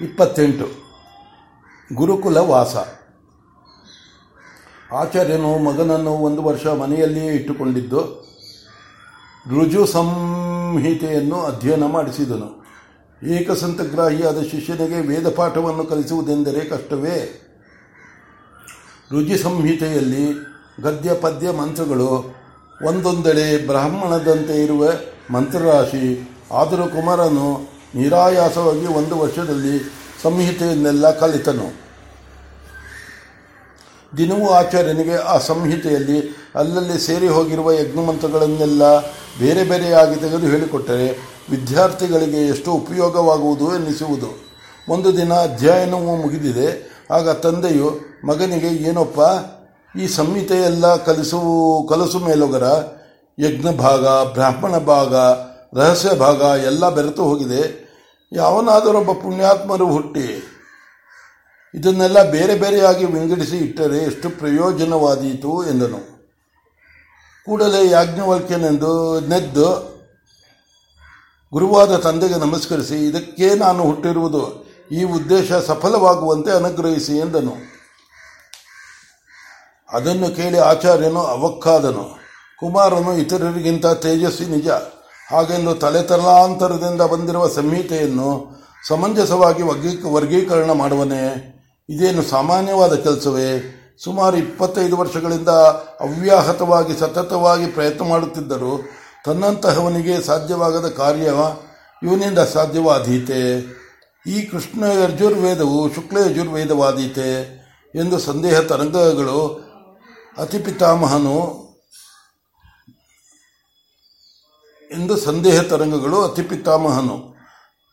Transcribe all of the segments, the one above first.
ಇಪ್ಪತ್ತೆಂಟು. ಗುರುಕುಲ ವಾಸ. ಆಚಾರ್ಯನು ಮಗನನ್ನು ಒಂದು ವರ್ಷ ಮನೆಯಲ್ಲಿಯೇ ಇಟ್ಟುಕೊಂಡಿದ್ದು, ರುಜು ಸಂಹಿತೆಯನ್ನು ಅಧ್ಯಯನ ಮಾಡಿಸಿದನು. ಏಕಸಂತಗ್ರಾಹಿಯಾದ ಶಿಷ್ಯನಿಗೆ ವೇದ ಪಾಠವನ್ನು ಕಲಿಸುವುದೆಂದರೆ ಕಷ್ಟವೇ? ರುಜಿ ಸಂಹಿತೆಯಲ್ಲಿ ಗದ್ಯ, ಪದ್ಯ, ಮಂತ್ರಗಳು ಒಂದೊಂದೆಡೆ ಬ್ರಾಹ್ಮಣದಂತೆ ಇರುವ ಮಂತ್ರರಾಶಿ, ಆದರೂ ಕುಮಾರನು ನಿರಾಯಾಸವಾಗಿ ಒಂದು ವರ್ಷದಲ್ಲಿ ಸಂಹಿತೆಯನ್ನೆಲ್ಲ ಕಲಿತನು. ದಿನವೂ ಆಚಾರ್ಯನಿಗೆ ಆ ಸಂಹಿತೆಯಲ್ಲಿ ಅಲ್ಲಲ್ಲಿ ಸೇರಿ ಹೋಗಿರುವ ಯಜ್ಞಮಂತ್ರಗಳನ್ನೆಲ್ಲ ಬೇರೆ ಬೇರೆಯಾಗಿ ತೆಗೆದು ಹೇಳಿಕೊಟ್ಟರೆ ವಿದ್ಯಾರ್ಥಿಗಳಿಗೆ ಎಷ್ಟು ಉಪಯೋಗವಾಗುವುದು ಎನ್ನಿಸುವುದು. ಒಂದು ದಿನ ಅಧ್ಯಯನವೂ ಮುಗಿದಿದೆ. ಆಗ ತಂದೆಯು, ಮಗನಿಗೆ ಏನಪ್ಪ, ಈ ಸಂಹಿತೆಯೆಲ್ಲ ಕಲಿಸು, ಕಲಸು ಮೇಲೊಗರ. ಯಜ್ಞ ಭಾಗ ಬ್ರಾಹ್ಮಣ ಭಾಗ, ರಹಸ್ಯ ಭಾಗ ಎಲ್ಲ ಬೆರೆತು ಹೋಗಿದೆ. ಯಾವನಾದರೊಬ್ಬ ಪುಣ್ಯಾತ್ಮರು ಹುಟ್ಟಿ ಇದನ್ನೆಲ್ಲ ಬೇರೆ ಬೇರೆಯಾಗಿ ವಿಂಗಡಿಸಿ ಇಟ್ಟರೆ ಎಷ್ಟು ಪ್ರಯೋಜನವಾದೀತು ಎಂದನು. ಕೂಡಲೇ ಯಾಜ್ಞವಲ್ಕ್ಯನೆಂದು ನೆದ್ದು ಗುರುವಾದ ತಂದೆಗೆ ನಮಸ್ಕರಿಸಿ, ಇದಕ್ಕೆ ನಾನು ಹುಟ್ಟಿರುವುದು, ಈ ಉದ್ದೇಶ ಸಫಲವಾಗುವಂತೆ ಅನುಗ್ರಹಿಸಿ ಎಂದನು. ಅದನ್ನು ಕೇಳಿ ಆಚಾರ್ಯನು ಅವಕ್ಕಾದನು. ಕುಮಾರನು ಇತರರಿಗಿಂತ ತೇಜಸ್ವಿ ನಿಜ. ಹಾಗೆಂದು ತಲೆತಲಾಂತರದಿಂದ ಬಂದಿರುವ ಸಂಹಿತೆಯನ್ನು ಸಮಂಜಸವಾಗಿ ವರ್ಗೀಕರಣ ಮಾಡುವನೇ ಇದೇನು ಸಾಮಾನ್ಯವಾದ ಕೆಲಸವೇ? ಸುಮಾರು ಇಪ್ಪತ್ತೈದು ವರ್ಷಗಳಿಂದ ಅವ್ಯಾಹತವಾಗಿ, ಸತತವಾಗಿ ಪ್ರಯತ್ನ ಮಾಡುತ್ತಿದ್ದರು ತನ್ನಂತಹವನಿಗೆ ಸಾಧ್ಯವಾಗದ ಕಾರ್ಯ ಇವನಿಂದ ಸಾಧ್ಯವಾದೀತೆ. ಈ ಕೃಷ್ಣ ಯಜುರ್ವೇದವು ಶುಕ್ಲ ಯಜುರ್ವೇದವಾದೀತೆ ಎಂದು ಸಂದೇಹ ತರಂಗಗಳು ಅತಿ ಎಂದು ಸಂದೇಹ ತರಂಗಗಳು ಅತಿ ಪಿತಾಮಹನು.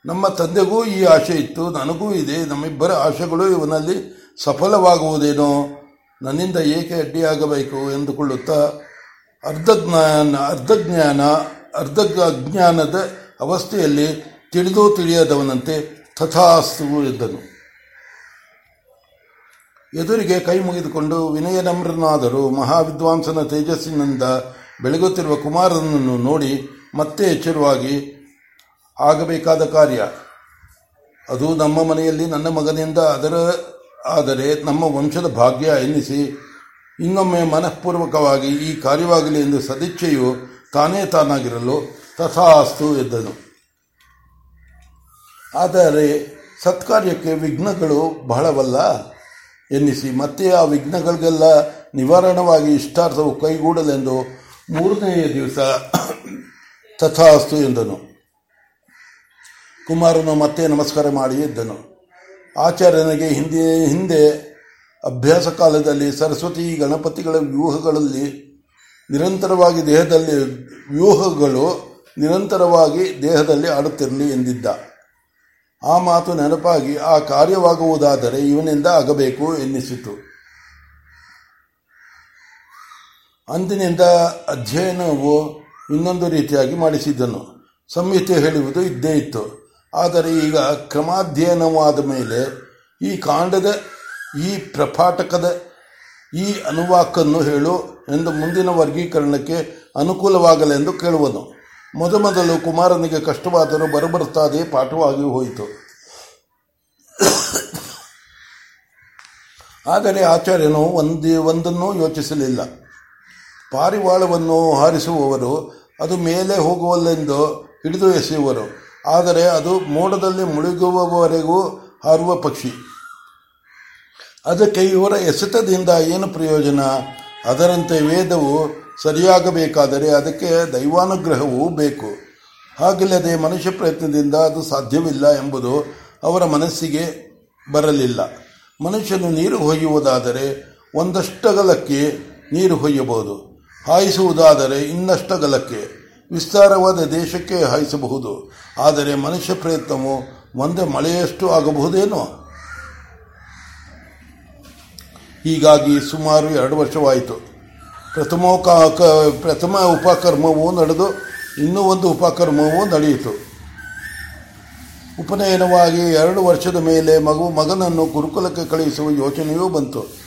ನಮ್ಮ ತಂದೆಗೂ ಈ ಆಶೆ ಇತ್ತು, ನನಗೂ ಇದೆ, ನಮ್ಮಿಬ್ಬರ ಆಶೆಗಳು ಇವನಲ್ಲಿ ಸಫಲವಾಗುವುದೇನೋ, ನನ್ನಿಂದ ಏಕೆ ಅಡ್ಡಿಯಾಗಬೇಕು ಎಂದುಕೊಳ್ಳುತ್ತಾ, ಅರ್ಧಜ್ಞಾನ ಅರ್ಧಜ್ಞಾನ ಅರ್ಧ ಅಜ್ಞಾನದ ಅವಸ್ಥೆಯಲ್ಲಿ ತಿಳಿದು ತಿಳಿಯದವನಂತೆ ತಥಾಸ್ತು ಎಂದನು. ಎದುರಿಗೆ ಕೈ ಮುಗಿದುಕೊಂಡು ವಿನಯನಮ್ರನಾದರೂ ಮಹಾವಿದ್ವಾಂಸನ ತೇಜಸ್ಸಿನಿಂದ ಬೆಳಗುತ್ತಿರುವ ಕುಮಾರನನ್ನು ನೋಡಿ ಮತ್ತೆ ಎಚ್ಚರವಾಗಿ ಆಗಬೇಕಾದ ಕಾರ್ಯ. ಅದು ನಮ್ಮ ಮನೆಯಲ್ಲಿ ನನ್ನ ಮಗನಿಂದ ಅದರ ಆದರೆ ನಮ್ಮ ವಂಶದ ಭಾಗ್ಯ ಎನ್ನಿಸಿ ಇನ್ನೊಮ್ಮೆ ಮನಃಪೂರ್ವಕವಾಗಿ ಈ ಕಾರ್ಯವಾಗಲಿ ಎಂದು ಸದಿಚ್ಛೆಯು ತಾನೇ ತಾನಾಗಿರಲು ತಥಾಸ್ತು ಎದ್ದನು. ಆದರೆ ಸತ್ಕಾರ್ಯಕ್ಕೆ ವಿಘ್ನಗಳು ಬಹಳವಲ್ಲ ಎನ್ನಿಸಿ. ಮತ್ತೆ ಆ ವಿಘ್ನಗಳಿಗೆಲ್ಲ ನಿವಾರಣವಾಗಿ ಇಷ್ಟಾರ್ಥವು ಕೈಗೂಡಲೆಂದು ಮೂರನೆಯ ದಿವಸ ತಥಾಸ್ತು ಎಂದನು. ಕುಮಾರನು ಮತ್ತೆ ನಮಸ್ಕಾರ ಮಾಡಿ ಇದ್ದನು ಆಚಾರ್ಯನಿಗೆ ಹಿಂದೆ ಹಿಂದೆ ಅಭ್ಯಾಸ ಕಾಲದಲ್ಲಿ ಸರಸ್ವತಿ, ಗಣಪತಿಗಳ ವ್ಯೂಹಗಳಲ್ಲಿ ನಿರಂತರವಾಗಿ ದೇಹದಲ್ಲಿ ವ್ಯೂಹಗಳು ನಿರಂತರವಾಗಿ ದೇಹದಲ್ಲಿ ಆಡುತ್ತಿರಲಿ ಎಂದಿದ್ದ. ಆ ಮಾತು ನೆನಪಾಗಿ ಆ ಕಾರ್ಯವಾಗುವುದಾದರೆ ಇವನಿಂದ ಆಗಬೇಕು ಎನ್ನಿಸಿತು. ಅಂದಿನಿಂದ ಅಧ್ಯಯನವು ಇನ್ನೊಂದು ರೀತಿಯಾಗಿ ಮಾಡಿಸಿದ್ದನು. ಸಂಹಿತೆ ಹೇಳುವುದು ಇದ್ದೇ ಇತ್ತು. ಆದರೆ ಈಗ ಕ್ರಮಾಧ್ಯಯನವಾದ ಮೇಲೆ ಈ ಕಾಂಡದ, ಈ ಪ್ರಪಾಠಕದ ಈ ಅನುವಾಕನ್ನು ಹೇಳು ಎಂದು ಮುಂದಿನ ವರ್ಗೀಕರಣಕ್ಕೆ ಅನುಕೂಲವಾಗಲೆಂದು ಕೇಳುವನು. ಮೊದಮೊದಲು ಕುಮಾರನಿಗೆ ಕಷ್ಟವಾದರೂ ಬರಬರುತ್ತಾದೆ ಪಾಠವಾಗಿ ಹೋಯಿತು. ಆದರೆ ಆಚಾರ್ಯನು ಒಂದೇ, ಒಂದನ್ನೂ ಯೋಚಿಸಲಿಲ್ಲ. ಪಾರಿವಾಳವನ್ನು ಹಾರಿಸುವವರು ಅದು ಮೇಲೆ ಹೋಗುವಲ್ಲೆಂದು ಹಿಡಿದು ಎಸೆಯುವರು. ಆದರೆ ಅದು ಮೋಡದಲ್ಲಿ ಮುಳುಗುವವರೆಗೂ ಹಾರುವ ಪಕ್ಷಿ. ಅದಕ್ಕೆ ಇವರ ಎಸೆತದಿಂದ ಏನು ಪ್ರಯೋಜನ? ಅದರಂತೆ ವೇದವು ಸರಿಯಾಗಬೇಕಾದರೆ ಅದಕ್ಕೆ ದೈವಾನುಗ್ರಹವೂ ಬೇಕು. ಹಾಗಿಲ್ಲದೆ ಮನುಷ್ಯ ಪ್ರಯತ್ನದಿಂದ ಅದು ಸಾಧ್ಯವಿಲ್ಲ ಎಂಬುದು ಅವರ ಮನಸ್ಸಿಗೆ ಬರಲಿಲ್ಲ. ಮನುಷ್ಯನು ನೀರು ಹೊಯ್ಯುವುದಾದರೆ ಒಂದಷ್ಟಗಲಕ್ಕೆ ನೀರು ಹೊಯ್ಯಬಹುದು. ಹಾಯಿಸುವುದಾದರೆ ಇನ್ನಷ್ಟು ಗಲಕ್ಕೆ ವಿಸ್ತಾರವಾದ ದೇಶಕ್ಕೆ ಹಾಯಿಸಬಹುದು. ಆದರೆ ಮನುಷ್ಯ ಪ್ರಯತ್ನವು ಒಂದೇ ಮಳೆಯಷ್ಟು ಆಗಬಹುದೇನೋ? ಹೀಗಾಗಿ ಸುಮಾರು ಎರಡು ವರ್ಷವಾಯಿತು. ಪ್ರಥಮೋಕ ಪ್ರಥಮ ಉಪಕರ್ಮವೂ ನಡೆದು ಇನ್ನೂ ಒಂದು ಉಪಕರ್ಮವೂ ನಡೆಯಿತು. ಉಪನಯನವಾಗಿ ಎರಡು ವರ್ಷದ ಮೇಲೆ ಮಗು ಮಗನನ್ನು ಗುರುಕುಲಕ್ಕೆ ಕಳುಹಿಸುವ ಯೋಚನೆಯೂ ಬಂತು.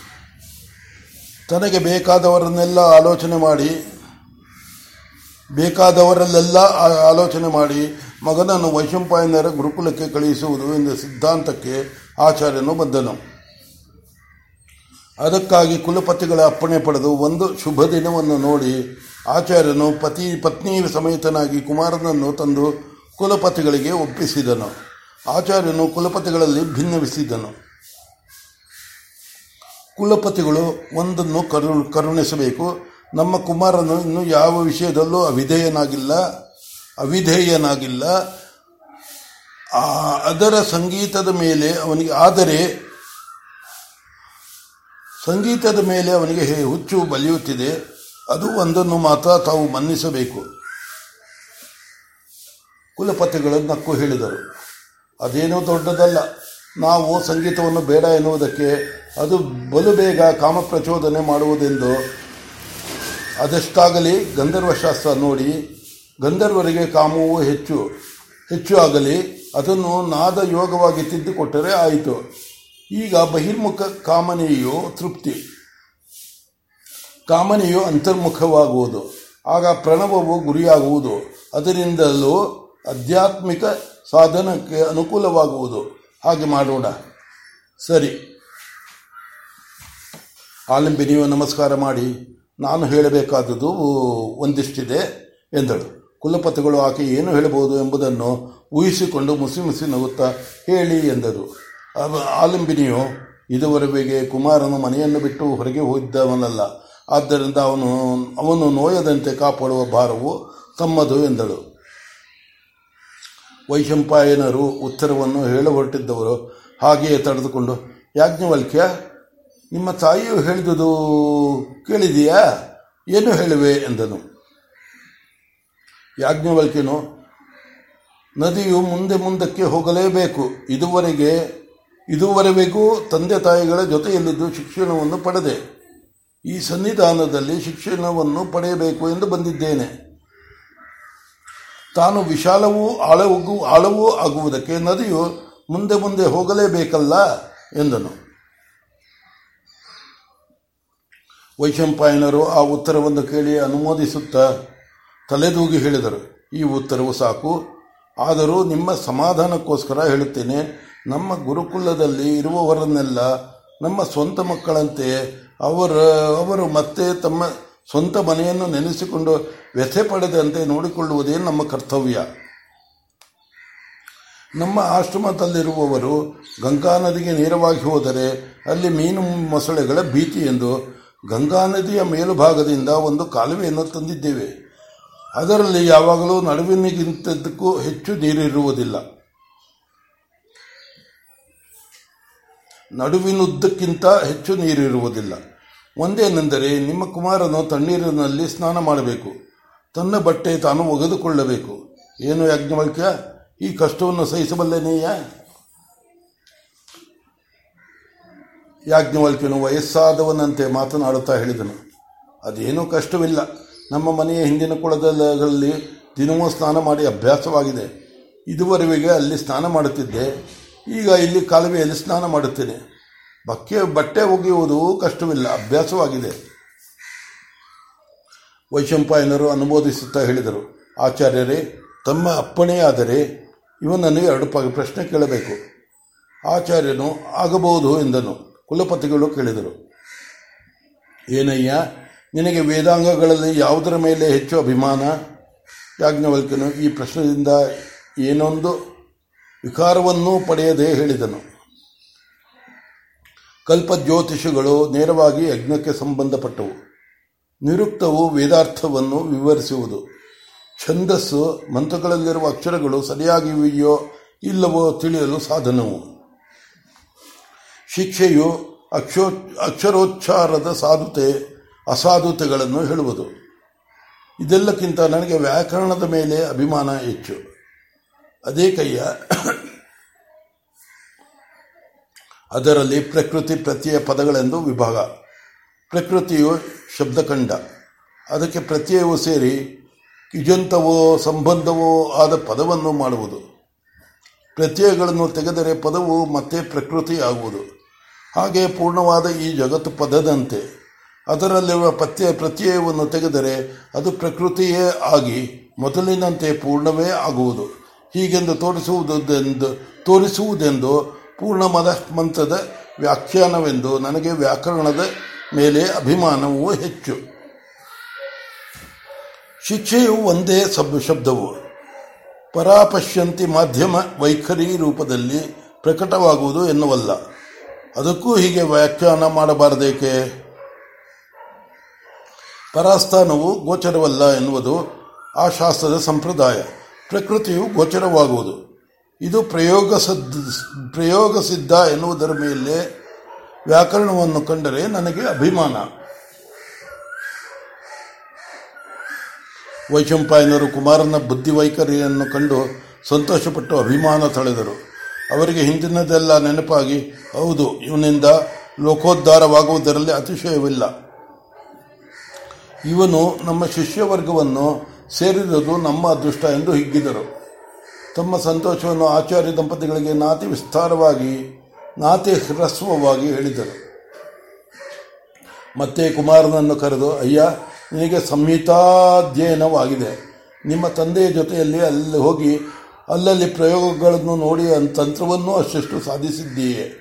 ತನಗೆ ಬೇಕಾದವರನ್ನೆಲ್ಲ ಆಲೋಚನೆ ಮಾಡಿ, ಬೇಕಾದವರಲ್ಲೆಲ್ಲ ಆಲೋಚನೆ ಮಾಡಿ, ಮಗನನ್ನು ವೈಶಂಪಾಯನರ ಗುರುಕುಲಕ್ಕೆ ಕಳುಹಿಸುವುದು ಎಂದ ಸಿದ್ಧಾಂತಕ್ಕೆ ಆಚಾರ್ಯನು ಬಂದನು ಅದಕ್ಕಾಗಿ ಕುಲಪತಿಗಳ ಅಪ್ಪಣೆ ಪಡೆದು ಒಂದು ಶುಭ ದಿನವನ್ನು ನೋಡಿ ಆಚಾರ್ಯನು ಪತಿ ಪತ್ನಿ ಸಮೇತನಾಗಿ ಕುಮಾರನನ್ನು ತಂದು ಕುಲಪತಿಗಳಿಗೆ ಒಪ್ಪಿಸಿದನು. ಆಚಾರ್ಯನು ಕುಲಪತಿಗಳಲ್ಲಿ ಭಿನ್ನವಿಸಿದನು. ಕುಲಪತಿಗಳು ಒಂದನ್ನು ಕರು, ಕರುಣಿಸಬೇಕು. ನಮ್ಮ ಕುಮಾರನು ಇನ್ನು ಯಾವ ವಿಷಯದಲ್ಲೂ ಅವಿಧೇಯನಾಗಿಲ್ಲ. ಅವಿಧೇಯನಾಗಿಲ್ಲ. ಅದರ ಸಂಗೀತದ ಮೇಲೆ ಅವನಿಗೆ, ಆದರೆ ಸಂಗೀತದ ಮೇಲೆ ಅವನಿಗೆ ಹುಚ್ಚು ಬಲಿಯುತ್ತಿದೆ. ಅದು ಒಂದನ್ನು ಮಾತ್ರ ತಾವು ಮನ್ನಿಸಬೇಕು. ಕುಲಪತಿಗಳು ನಕ್ಕು ಹೇಳಿದರು. ಅದೇನೂ ದೊಡ್ಡದಲ್ಲ. ನಾವು ಸಂಗೀತವನ್ನು ಬೇಡ ಎನ್ನುವುದಕ್ಕೆ ಅದು ಬಲು ಬೇಗ ಕಾಮ ಪ್ರಚೋದನೆ ಮಾಡುವುದೆಂದು ಅದೆಷ್ಟಾಗಲಿ ಗಂಧರ್ವಶಾಸ್ತ್ರ ನೋಡಿ ಗಂಧರ್ವರಿಗೆ ಕಾಮವು ಹೆಚ್ಚು ಹೆಚ್ಚು ಆಗಲಿ, ಅದನ್ನು ನಾದ ಯೋಗವಾಗಿ ತಿದ್ದುಕೊಟ್ಟರೆ ಆಯಿತು. ಈಗ ಬಹಿರ್ಮುಖ ಕಾಮನೆಯು ತೃಪ್ತಿ. ಕಾಮನೆಯು ಅಂತರ್ಮುಖವಾಗುವುದು. ಆಗ ಪ್ರಣವವು ಗುರಿಯಾಗುವುದು. ಅದರಿಂದಲೂ ಆಧ್ಯಾತ್ಮಿಕ ಸಾಧನಕ್ಕೆ ಅನುಕೂಲವಾಗುವುದು. ಹಾಗೆ ಮಾಡೋಣ. ಸರಿ. ಆಲಂಬಿನಿಯು ನಮಸ್ಕಾರ ಮಾಡಿ. ನಾನು ಹೇಳಬೇಕಾದದ್ದು ಒಂದಿಷ್ಟಿದೆ ಎಂದಳು. ಕುಲಪತಿಗಳು ಆಕೆ ಏನು ಹೇಳಬಹುದು ಎಂಬುದನ್ನು ಊಹಿಸಿಕೊಂಡು ಮುಸಿ ಮುಸಿ ನಗುತ್ತಾ ಹೇಳಿ ಎಂದರು ಆಲಂಬಿನಿಯು ಇದುವರೆಗೆ ಕುಮಾರನು ಮನೆಯನ್ನು ಬಿಟ್ಟು ಹೊರಗೆ ಹೋಗಿದ್ದವನಲ್ಲ. ಆದ್ದರಿಂದ ಅವನು ಅವನು ನೋಯದಂತೆ ಕಾಪಾಡುವ ಭಾರವು ತಮ್ಮದು ಎಂದಳು. ವೈಶಂಪಾಯನರು ಉತ್ತರವನ್ನು ಹೇಳ ಹೊರಟಿದ್ದವರು ಹಾಗೆಯೇ ತಡೆದುಕೊಂಡು ಯಾಜ್ಞವಲ್ಕ್ಯ ನಿಮ್ಮ ತಾಯಿಯು ಹೇಳಿದುದು ಕೇಳಿದೆಯಾ? ಏನು ಹೇಳುವೆ? ಎಂದನು. ಯಾಜ್ಞವಲ್ಕ್ಯನು ನದಿಯು ಮುಂದೆ ಮುಂದಕ್ಕೆ ಹೋಗಲೇಬೇಕು. ಇದುವರೆಗೆ ಇದುವರೆಗೂ ತಂದೆ ತಾಯಿಗಳ ಜೊತೆಯಲ್ಲಿದ್ದು ಶಿಕ್ಷಣವನ್ನು ಪಡೆದೆ. ಈ ಸನ್ನಿಧಾನದಲ್ಲಿ ಶಿಕ್ಷಣವನ್ನು ಪಡೆಯಬೇಕು ಎಂದು ಬಂದಿದ್ದೇನೆ. ತಾನು ವಿಶಾಲವೂ ಆಳವೂ ಆಳವೂ ಆಗುವುದಕ್ಕೆ ನದಿಯು ಮುಂದೆ ಮುಂದೆ ಹೋಗಲೇಬೇಕಲ್ಲ ಎಂದನು. ವೈಶಂಪಾಯನರು ಆ ಉತ್ತರವನ್ನು ಕೇಳಿ ಅನುಮೋದಿಸುತ್ತಾ ತಲೆದೂಗಿ ಹೇಳಿದರು. ಈ ಉತ್ತರವು ಸಾಕು. ಆದರೂ ನಿಮ್ಮ ಸಮಾಧಾನಕ್ಕೋಸ್ಕರ ಹೇಳುತ್ತೇನೆ. ನಮ್ಮ ಗುರುಕುಲದಲ್ಲಿ ಇರುವವರನ್ನೆಲ್ಲ ನಮ್ಮ ಸ್ವಂತ ಮಕ್ಕಳಂತೆ ಅವರ ಅವರು ಮತ್ತೆ ತಮ್ಮ ಸ್ವಂತ ಮನೆಯನ್ನು ನೆನೆಸಿಕೊಂಡು ವ್ಯಥೆ ಪಡೆದಂತೆ ನೋಡಿಕೊಳ್ಳುವುದೇ ನಮ್ಮ ಕರ್ತವ್ಯ? ನಮ್ಮ ಆಶ್ರಮದಲ್ಲಿರುವವರು ಗಂಗಾ ನದಿಗೆ ನೇರವಾಗಿ ಹೋದರೆ ಅಲ್ಲಿ ಮೀನು ಮೊಸಳೆಗಳ ಭೀತಿ ಎಂದು ಗಂಗಾ ನದಿಯ ಮೇಲುಭಾಗದಿಂದ ಒಂದು ಕಾಲುವೆಯನ್ನು ತಂದಿದ್ದೇವೆ. ಅದರಲ್ಲಿ ಯಾವಾಗಲೂ ನಡುವಿನಿಗಿಂತದಕ್ಕೂ ಹೆಚ್ಚು ನೀರಿರುವುದಿಲ್ಲ. ನಡುವಿನುದ್ದಕ್ಕಿಂತ ಹೆಚ್ಚು ನೀರಿರುವುದಿಲ್ಲ. ಒಂದೇನೆಂದರೆ ನಿಮ್ಮ ಕುಮಾರನು ತಣ್ಣೀರಿನಲ್ಲಿ ಸ್ನಾನ ಮಾಡಬೇಕು. ತನ್ನ ಬಟ್ಟೆ ತಾನು ಒಗೆದುಕೊಳ್ಳಬೇಕು. ಏನು ಯಾಜ್ಞವಲ್ಕ್ಯ ಈ ಕಷ್ಟವನ್ನು ಸಹಿಸಬಲ್ಲೆನೆಯ? ಯಾಜ್ಞವಲ್ಕ್ಯನು ವಯಸ್ಸಾದವನಂತೆ ಮಾತನಾಡುತ್ತಾ ಹೇಳಿದನು. ಅದೇನೂ ಕಷ್ಟವಿಲ್ಲ. ನಮ್ಮ ಮನೆಯ ಹಿಂದಿನ ಕೊಳದಲ್ಲಿ ದಿನವೂ ಸ್ನಾನ ಮಾಡಿ ಅಭ್ಯಾಸವಾಗಿದೆ. ಇದುವರೆಗೆ ಅಲ್ಲಿ ಸ್ನಾನ ಮಾಡುತ್ತಿದ್ದೆ. ಈಗ ಇಲ್ಲಿ ಕಾಲುವೆಯಲ್ಲಿ ಸ್ನಾನ ಮಾಡುತ್ತೇನೆ. ಬಕ್ಕೆ ಬಟ್ಟೆ ಒಗೆಯುವುದು ಕಷ್ಟವಿಲ್ಲ, ಅಭ್ಯಾಸವಾಗಿದೆ. ವೈಶಂಪಾಯನರು ಅನುಮೋದಿಸುತ್ತಾ ಹೇಳಿದರು, ಆಚಾರ್ಯರೇ, ತಮ್ಮ ಅಪ್ಪಣೆಯಾದರೆ ಇವನನ್ನು ಎರಡು ಪ್ರಶ್ನೆ ಕೇಳಬೇಕು. ಆಚಾರ್ಯನು, ಆಗಬಹುದು ಎಂದನು. ಕುಲಪತಿಗಳು ಕೇಳಿದರು, ಏನಯ್ಯ, ನಿನಗೆ ವೇದಾಂಗಗಳಲ್ಲಿ ಯಾವುದರ ಮೇಲೆ ಹೆಚ್ಚು ಅಭಿಮಾನ? ಯಾಜ್ಞವಲ್ಕನು ಈ ಪ್ರಶ್ನೆಯಿಂದ ಏನೊಂದು ವಿಕಾರವನ್ನೂ ಪಡೆಯದೆ, ಹೇಳಿದನು. ಕಲ್ಪಜ್ಯೋತಿಷಗಳು ನೇರವಾಗಿ ಯಜ್ಞಕ್ಕೆ ಸಂಬಂಧಪಟ್ಟವು. ನಿರುಕ್ತವು ವೇದಾರ್ಥವನ್ನು ವಿವರಿಸುವುದು. ಛಂದಸ್ಸು ಮಂತ್ರಗಳಲ್ಲಿರುವ ಅಕ್ಷರಗಳು ಸರಿಯಾಗಿವೆಯೋ ಇಲ್ಲವೋ ತಿಳಿಯಲು ಸಾಧನವು. ಶಿಕ್ಷೆಯು ಅಕ್ಷೋ, ಅಕ್ಷರೋಚ್ಚಾರದ ಸಾಧುತೆ, ಅಸಾಧುತೆಗಳನ್ನು ಹೇಳುವುದು. ಇದೆಲ್ಲಕ್ಕಿಂತ ನನಗೆ ವ್ಯಾಕರಣದ ಮೇಲೆ ಅಭಿಮಾನ ಹೆಚ್ಚು. ಅದೇ ಕೈಯ ಅದರಲ್ಲಿ ಪ್ರಕೃತಿ ಪ್ರತ್ಯಯ ಪದಗಳೆಂದು ವಿಭಾಗ. ಪ್ರಕೃತಿಯು ಶಬ್ದಖಂಡ. ಅದಕ್ಕೆ ಪ್ರತ್ಯಯವು ಸೇರಿ ಯುಜಂತವೋ ಸಂಬಂಧವೋ ಆದ ಪದವನ್ನು ಮಾಡುವುದು. ಪ್ರತ್ಯಯಗಳನ್ನು ತೆಗೆದರೆ ಪದವು ಮತ್ತೆ ಪ್ರಕೃತಿ ಆಗುವುದು. ಹಾಗೆ ಪೂರ್ಣವಾದ ಈ ಜಗತ್ತು ಪದದಂತೆ. ಅದರಲ್ಲಿರುವ ಪತ್ಯ ಪ್ರತ್ಯಯವನ್ನು ತೆಗೆದರೆ ಅದು ಪ್ರಕೃತಿಯೇ ಆಗಿ ಮೊದಲಿನಂತೆ ಪೂರ್ಣವೇ ಆಗುವುದು. ಹೀಗೆಂದು ತೋರಿಸುವುದೆಂದು ತೋರಿಸುವುದೆಂದು ಪೂರ್ಣ ಮಂತ್ರದ ವ್ಯಾಖ್ಯಾನವೆಂದು ನನಗೆ ವ್ಯಾಕರಣದ ಮೇಲೆ ಅಭಿಮಾನವೂ ಹೆಚ್ಚು. ಶಿಕ್ಷೆಯು ಒಂದೇ ಸಬ್, ಶಬ್ದವು. ಪರಾಪಶ್ಯಂತಿ ಮಾಧ್ಯಮ ವೈಖರಿ ರೂಪದಲ್ಲಿ ಪ್ರಕಟವಾಗುವುದು ಎನ್ನುವಲ್ಲ. ಅದಕ್ಕೂ ಹೀಗೆ ವ್ಯಾಖ್ಯಾನ ಮಾಡಬಾರದೇಕೆ? ಪರಾಸ್ಥಾನವು ಗೋಚರವಲ್ಲ ಎನ್ನುವುದು ಆ ಶಾಸ್ತ್ರದ ಸಂಪ್ರದಾಯ. ಪ್ರಕೃತಿಯು ಗೋಚರವಾಗುವುದು. ಇದು ಪ್ರಯೋಗ ಪ್ರಯೋಗ ಸಿದ್ಧ ಎನ್ನುವುದರ ಮೇಲೆ ವ್ಯಾಕರಣವನ್ನು ಕಂಡರೆ ನನಗೆ ಅಭಿಮಾನ. ವೈಶಂಪಾಯನರು ಕುಮಾರನ ಬುದ್ಧಿವೈಖರಿಯನ್ನು ಕಂಡು ಸಂತೋಷಪಟ್ಟು ಅಭಿಮಾನ ತಳೆದರು. ಅವರಿಗೆ ಹಿಂದಿನದೆಲ್ಲ ನೆನಪಾಗಿ, ಹೌದು, ಇವನಿಂದ ಲೋಕೋದ್ಧಾರವಾಗುವುದರಲ್ಲಿ ಅತಿಶಯವಿಲ್ಲ. ಇವನು ನಮ್ಮ ಶಿಷ್ಯವರ್ಗವನ್ನು ಸೇರಿರುವುದು ನಮ್ಮ ಅದೃಷ್ಟ ಎಂದು ಹಿಗ್ಗಿದರು. ತಮ್ಮ ಸಂತೋಷವನ್ನು ಆಚಾರ್ಯ ದಂಪತಿಗಳಿಗೆ ನಾತಿ ವಿಸ್ತಾರವಾಗಿ, ನಾತಿ ಹ್ರಸ್ವವಾಗಿ ಹೇಳಿದರು. ಮತ್ತೆ ಕುಮಾರನನ್ನು ಕರೆದು, ಅಯ್ಯ, ನಿನಗೆ ಸಂಹಿತಾಧ್ಯಯನವಾಗಿದೆ. ನಿಮ್ಮ ತಂದೆಯ ಜೊತೆಯಲ್ಲಿ ಅಲ್ಲಿ ಹೋಗಿ, ಅಲ್ಲಲ್ಲಿ ಪ್ರಯೋಗಗಳನ್ನು ನೋಡಿ ತಂತ್ರವನ್ನು ಅಷ್ಟೆಷ್ಟು ಸಾಧಿಸಿದ್ದೀಯೇ.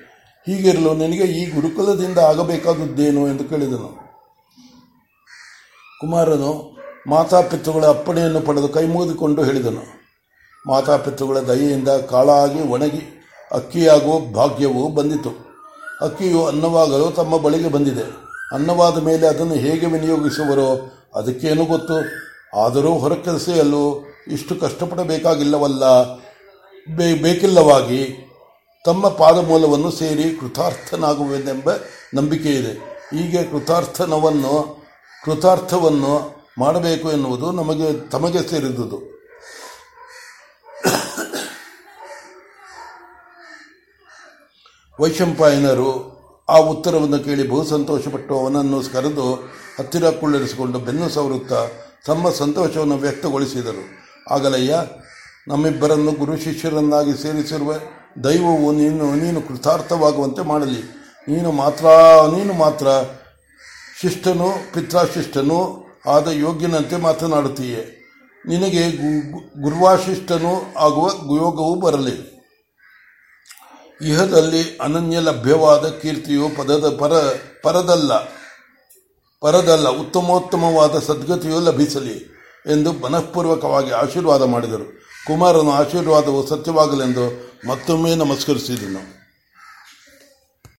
ಹೀಗಿರಲು ನಿನಗೆ ಈ ಗುರುಕುಲದಿಂದ ಆಗಬೇಕಾದದ್ದೇನು? ಎಂದು ಕೇಳಿದನು. ಕುಮಾರನು ಮಾತಾಪಿತೃಗಳ ಅಪ್ಪಣೆಯನ್ನು ಪಡೆದು ಕೈಮೂದಿಕೊಂಡು ಹೇಳಿದನು. ಮಾತಾಪಿತೃಗಳ ದಯೆಯಿಂದ ಕಾಳಾಗಿ ಒಣಗಿ ಅಕ್ಕಿಯಾಗುವ ಭಾಗ್ಯವು ಬಂದಿತು. ಅಕ್ಕಿಯು ಅನ್ನವಾಗಲು ತಮ್ಮ ಬಳಿಗೆ ಬಂದಿದೆ. ಅನ್ನವಾದ ಮೇಲೆ ಅದನ್ನು ಹೇಗೆ ವಿನಿಯೋಗಿಸುವರೋ ಅದಕ್ಕೇನು ಗೊತ್ತು? ಆದರೂ ಹೊರಕೆಲಸೆಯಲ್ಲೂ ಇಷ್ಟು ಕಷ್ಟಪಡಬೇಕಾಗಿಲ್ಲವಲ್ಲ. ಬೇಕಿಲ್ಲವಾಗಿ ತಮ್ಮ ಪಾದಮೂಲವನ್ನು ಸೇರಿ ಕೃತಾರ್ಥನಾಗುವುದೆಂಬ ನಂಬಿಕೆ ಇದೆ. ಹೀಗೆ ಕೃತಾರ್ಥನವನ್ನು, ಕೃತಾರ್ಥವನ್ನು ಮಾಡಬೇಕು ಎನ್ನುವುದು ನಮಗೆ, ತಮಗೆ ಸೇರಿದುದು. ವೈಶಂಪಾಯನರು ಆ ಉತ್ತರವನ್ನು ಕೇಳಿ ಬಹು ಸಂತೋಷಪಟ್ಟು ಅವನನ್ನು ಕರೆದು ಹತ್ತಿರ ಕುಳ್ಳಿರಿಸಿಕೊಂಡು ಬೆನ್ನು ಸವರುತ್ತಾ ತಮ್ಮ ಸಂತೋಷವನ್ನು ವ್ಯಕ್ತಗೊಳಿಸಿದರು. ಆಗಲಯ್ಯ, ನಮ್ಮಿಬ್ಬರನ್ನು ಗುರು ಶಿಷ್ಯರನ್ನಾಗಿ ಸೇರಿಸಿರುವ ದೈವವು ನೀನು ನೀನು ಕೃತಾರ್ಥವಾಗುವಂತೆ ಮಾಡಲಿ. ನೀನು ಮಾತ್ರ ನೀನು ಮಾತ್ರ ಶಿಷ್ಟನು, ಪಿತ್ರಾಶಿಷ್ಟನು ಆದ ಯೋಗ್ಯನಂತೆ ಮಾತನಾಡುತ್ತೀಯೆ. ನಿನಗೆ ಗುರುವಾಶಿಷ್ಟನು ಆಗುವ ಯೋಗವೂ ಬರಲಿ. ಇಹದಲ್ಲಿ ಅನನ್ಯ ಲಭ್ಯವಾದ ಕೀರ್ತಿಯು ಪದದ ಪರ, ಪರದಲ್ಲ ಪರದಲ್ಲ, ಉತ್ತಮೋತ್ತಮವಾದ ಸದ್ಗತಿಯು ಲಭಿಸಲಿ ಎಂದು ಮನಃಪೂರ್ವಕವಾಗಿ ಆಶೀರ್ವಾದ ಮಾಡಿದರು. ಕುಮಾರನು ಆಶೀರ್ವಾದವು ಸತ್ಯವಾಗಲೆಂದು ಮತ್ತೊಮ್ಮೆ ನಮಸ್ಕರಿಸಿದನು.